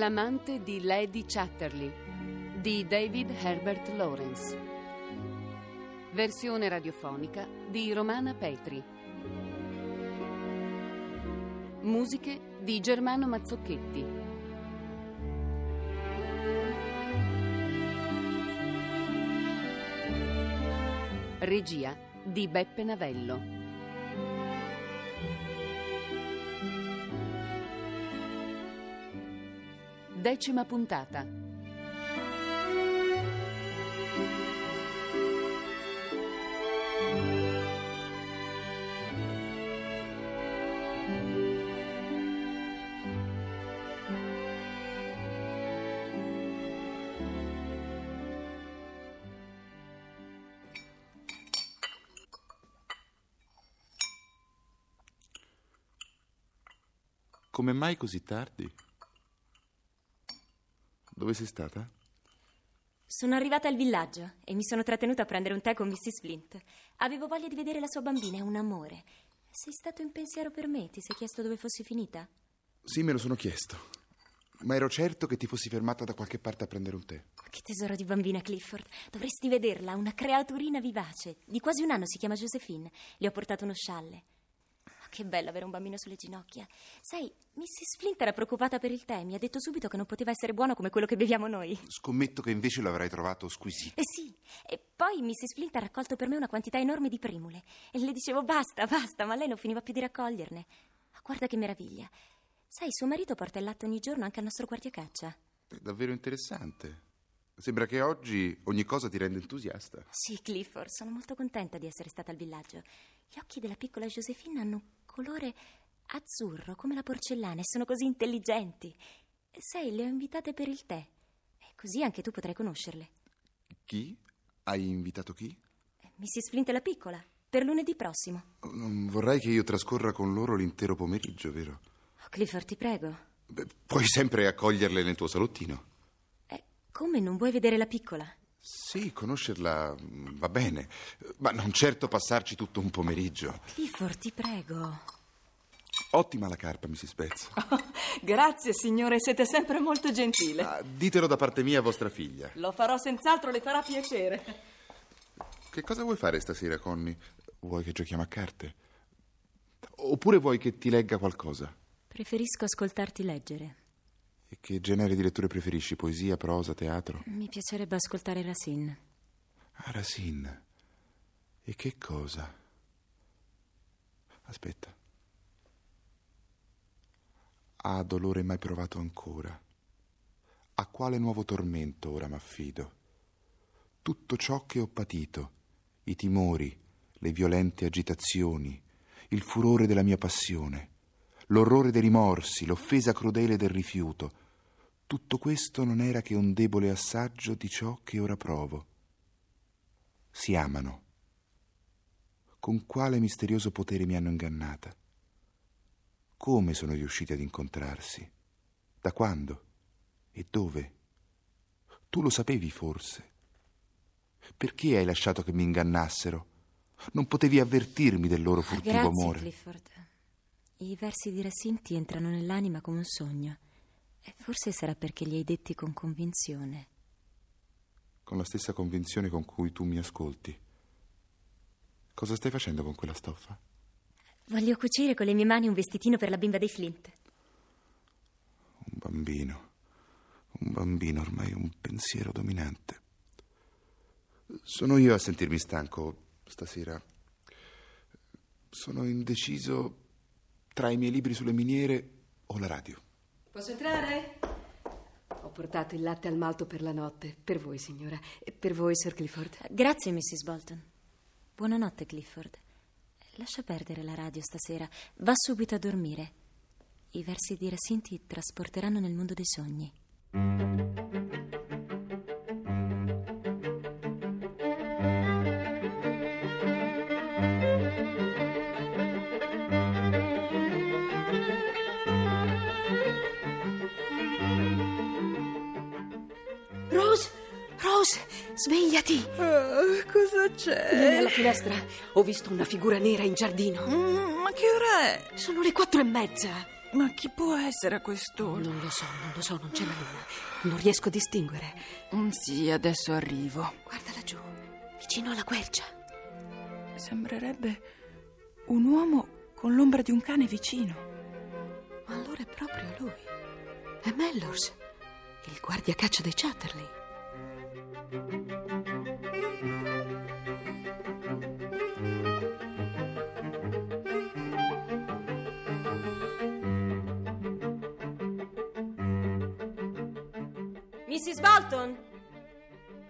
L'amante di Lady Chatterley di David Herbert Lawrence. Versione radiofonica di Romana Petri. Musiche di Germano Mazzocchetti. Regia di Beppe Navello. Decima puntata. Come mai così tardi? Dove sei stata? Sono arrivata al villaggio e mi sono trattenuta a prendere un tè con Mrs. Flint. Avevo voglia di vedere la sua bambina, è un amore. Sei stato in pensiero per me? Ti sei chiesto dove fossi finita? Sì, me lo sono chiesto. Ma ero certo che ti fossi fermata da qualche parte a prendere un tè. Che tesoro di bambina, Clifford. Dovresti vederla, una creaturina vivace. Di quasi un anno si chiama Josephine. Le ho portato uno scialle. Ah, Che bello avere un bambino sulle ginocchia. Sai, Mrs. Flint era preoccupata per il tè. Mi ha detto subito che non poteva essere buono come quello che beviamo noi. Scommetto che invece lo avrai trovato squisito. Eh sì, e poi Mrs. Flint ha raccolto per me una quantità enorme di primule. E le dicevo basta, basta, ma lei non finiva più di raccoglierne. Ma guarda che meraviglia. Sai, suo marito porta il latte ogni giorno anche al nostro guardia caccia. È davvero interessante. Sembra che oggi ogni cosa ti rende entusiasta. Sì, Clifford, sono molto contenta di essere stata al villaggio. Gli occhi della piccola Josephine hanno colore azzurro, come la porcellana, e sono così intelligenti. Sai, le ho invitate per il tè. Così anche tu potrai conoscerle. Chi? Hai invitato chi? Eh, Mrs. Flint la piccola, per lunedì prossimo. Non vorrei che io trascorra con loro l'intero pomeriggio, vero? Oh, Clifford, ti prego. Beh, puoi sempre accoglierle nel tuo salottino. Eh, come non vuoi vedere la piccola? Sì, conoscerla mm, va bene, ma non certo passarci tutto un pomeriggio. Clifford, ti prego. Ottima la carpa, Mrs. Betts. Grazie, signore, siete sempre molto gentile. Ah, ditelo da parte mia a vostra figlia. Lo farò senz'altro, le farà piacere. Che cosa vuoi fare stasera, Connie? Vuoi che giochiamo a carte? Oppure vuoi che ti legga qualcosa? Preferisco ascoltarti leggere. E che genere di letture preferisci? Poesia, prosa, teatro? Mi piacerebbe ascoltare Racine. Ah, Racine. E che cosa? Aspetta. Ha dolore mai provato ancora? A quale nuovo tormento ora m'affido? Tutto ciò che ho patito, i timori, le violente agitazioni, il furore della mia passione, l'orrore dei rimorsi, l'offesa crudele del rifiuto, tutto questo non era che un debole assaggio di ciò che ora provo. Si amano. Con quale misterioso potere mi hanno ingannata? Come sono riusciti ad incontrarsi? Da quando? E dove? Tu lo sapevi forse? Perché hai lasciato che mi ingannassero? Non potevi avvertirmi del loro furtivo Grazie, amore. Clifford. I versi di Racine ti entrano nell'anima come un sogno. E forse sarà perché li hai detti con convinzione. Con la stessa convinzione con cui tu mi ascolti. Cosa stai facendo con quella stoffa? Voglio cucire con le mie mani un vestitino per la bimba dei Flint. Un bambino. Un bambino ormai un pensiero dominante. Sono io a sentirmi stanco stasera. Sono indeciso tra i miei libri sulle miniere o la radio. Posso entrare? Ho portato il latte al malto per la notte. Per voi, signora. E per voi, Sir Clifford. Grazie, Mrs. Bolton. Buonanotte, Clifford. Lascia perdere la radio stasera. Va subito a dormire. I versi di Racine ti trasporteranno nel mondo dei sogni. Svegliati! cosa c'è? Vieni alla finestra. Ho visto una figura nera in giardino. Mm, ma che ora è? Sono le quattro e mezza. Ma chi può essere a quest'ora? Non lo so, non lo so, non c'è la luna. Non riesco a distinguere. Mm, sì, adesso arrivo. Guarda laggiù, vicino alla quercia. Sembrerebbe un uomo con l'ombra di un cane vicino. Ma allora è proprio lui. È Mellors, il guardiacaccia dei Chatterley. Bolton,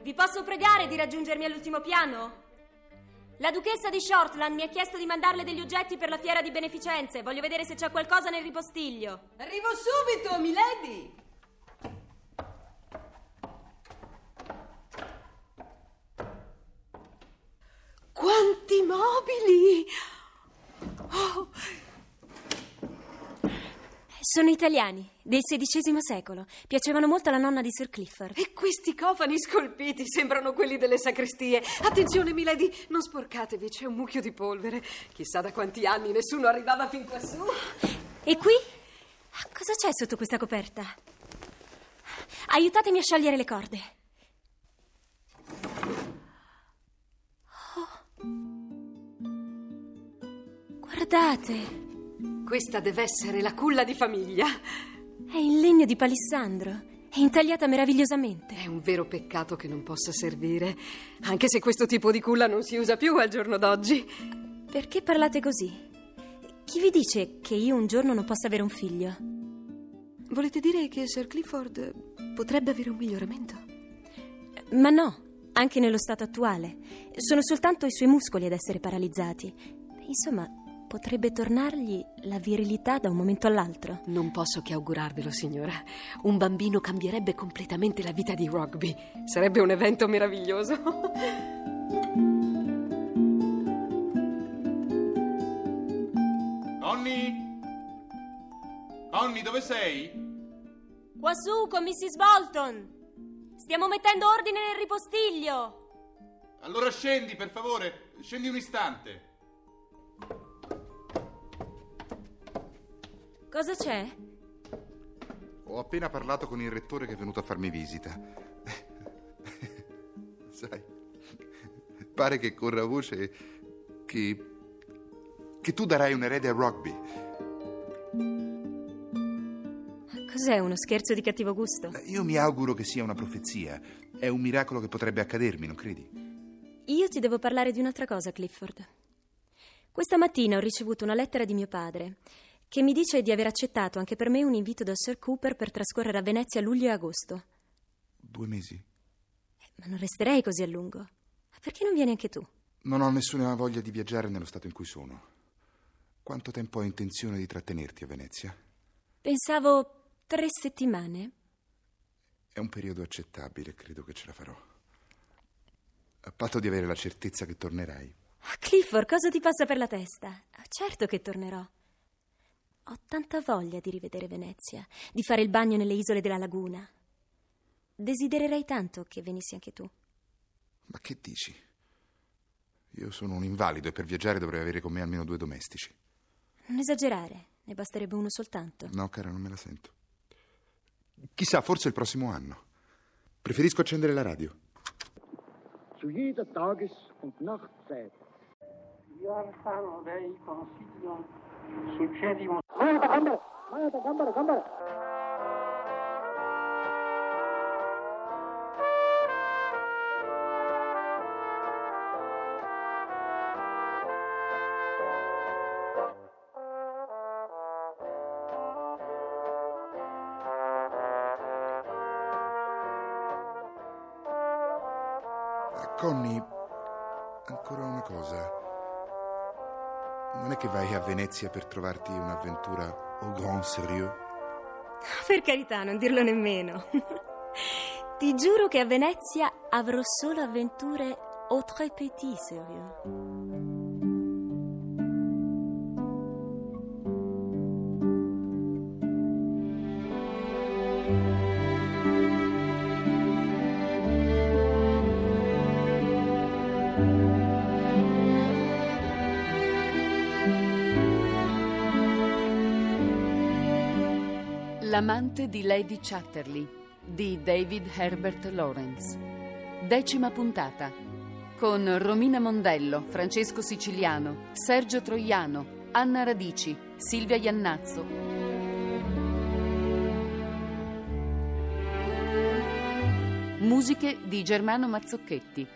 vi posso pregare di raggiungermi all'ultimo piano? La duchessa di Shortland mi ha chiesto di mandarle degli oggetti per la fiera di beneficenze. Voglio vedere se c'è qualcosa nel ripostiglio. Arrivo subito, milady! Quanti mobili! Oh, Sono italiani, del XVI secolo. Piacevano molto alla nonna di Sir Clifford. e questi cofani scolpiti sembrano quelli delle sacrestie. Attenzione, milady, non sporcatevi, c'è un mucchio di polvere. Chissà da quanti anni nessuno arrivava fin quassù. E qui? Ah, Cosa c'è sotto questa coperta? Aiutatemi a sciogliere le corde. Oh. Guardate, Questa deve essere la culla di famiglia. è in legno di palissandro. È intagliata meravigliosamente. È un vero peccato che non possa servire, anche se questo tipo di culla non si usa più al giorno d'oggi. Perché parlate così? Chi vi dice che io un giorno non possa avere un figlio? Volete dire che Sir Clifford potrebbe avere un miglioramento? Ma no, anche nello stato attuale. Sono soltanto i suoi muscoli ad essere paralizzati. Insomma, potrebbe tornargli la virilità da un momento all'altro. Non posso che augurarvelo, signora. Un bambino cambierebbe completamente la vita di Rugby. Sarebbe un evento meraviglioso. Conny? Conny, dove sei? Quassù con Mrs. Bolton! Stiamo mettendo ordine nel ripostiglio! Allora scendi, per favore. Scendi un istante. Cosa c'è? Ho appena parlato con il rettore che è venuto a farmi visita. Sai, pare che corra voce che. che tu darai un erede a rugby. Cos'è uno scherzo di cattivo gusto? Io mi auguro che sia una profezia. È un miracolo che potrebbe accadermi, non credi? Io ti devo parlare di un'altra cosa, Clifford. Questa mattina ho ricevuto una lettera di mio padre che mi dice di aver accettato anche per me un invito da Sir Cooper per trascorrere a Venezia luglio e agosto. Due mesi. Ma non resterei così a lungo. Ma perché non vieni anche tu? Non ho nessuna voglia di viaggiare nello stato in cui sono. Quanto tempo hai intenzione di trattenerti a Venezia? Pensavo tre settimane. È un periodo accettabile, credo che ce la farò. A patto di avere la certezza che tornerai. Ah, Clifford, cosa ti passa per la testa? Ah, Certo che tornerò. Ho tanta voglia di rivedere Venezia, di fare il bagno nelle isole della laguna. Desidererei tanto che venissi anche tu. Ma che dici? Io sono un invalido e per viaggiare dovrei avere con me almeno due domestici. Non esagerare, ne basterebbe uno soltanto. No, cara, non me la sento. Chissà, forse il prossimo anno. Preferisco accendere la radio. zu jeder Tages- und Nachtzeit. Giordano dei Consiglio gambara. Eh, Conny, ancora una cosa. Non è che vai a Venezia per trovarti un'avventura au grand sérieux? Per carità, non dirlo nemmeno. Ti giuro che a Venezia avrò solo avventure au très petit sérieux. L'amante di Lady Chatterley di David Herbert Lawrence. Decima puntata. Con Romina Mondello, Francesco Siciliano, Sergio Troiano, Anna Radici, Silvia Iannazzo. Musiche di Germano Mazzocchetti.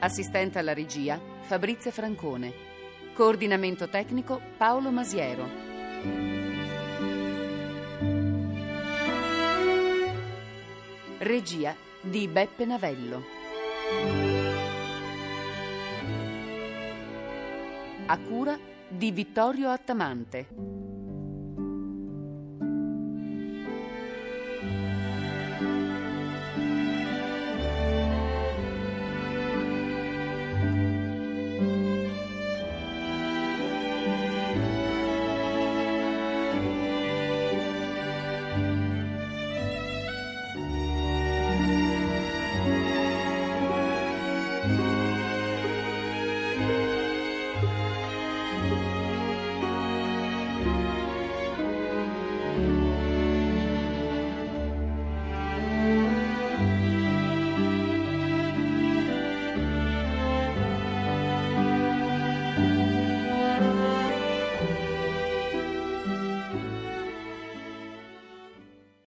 Assistente alla regia Fabrizia Francone. Coordinamento tecnico Paolo Masiero. Regia di Beppe Navello. A cura di Vittorio Attamante.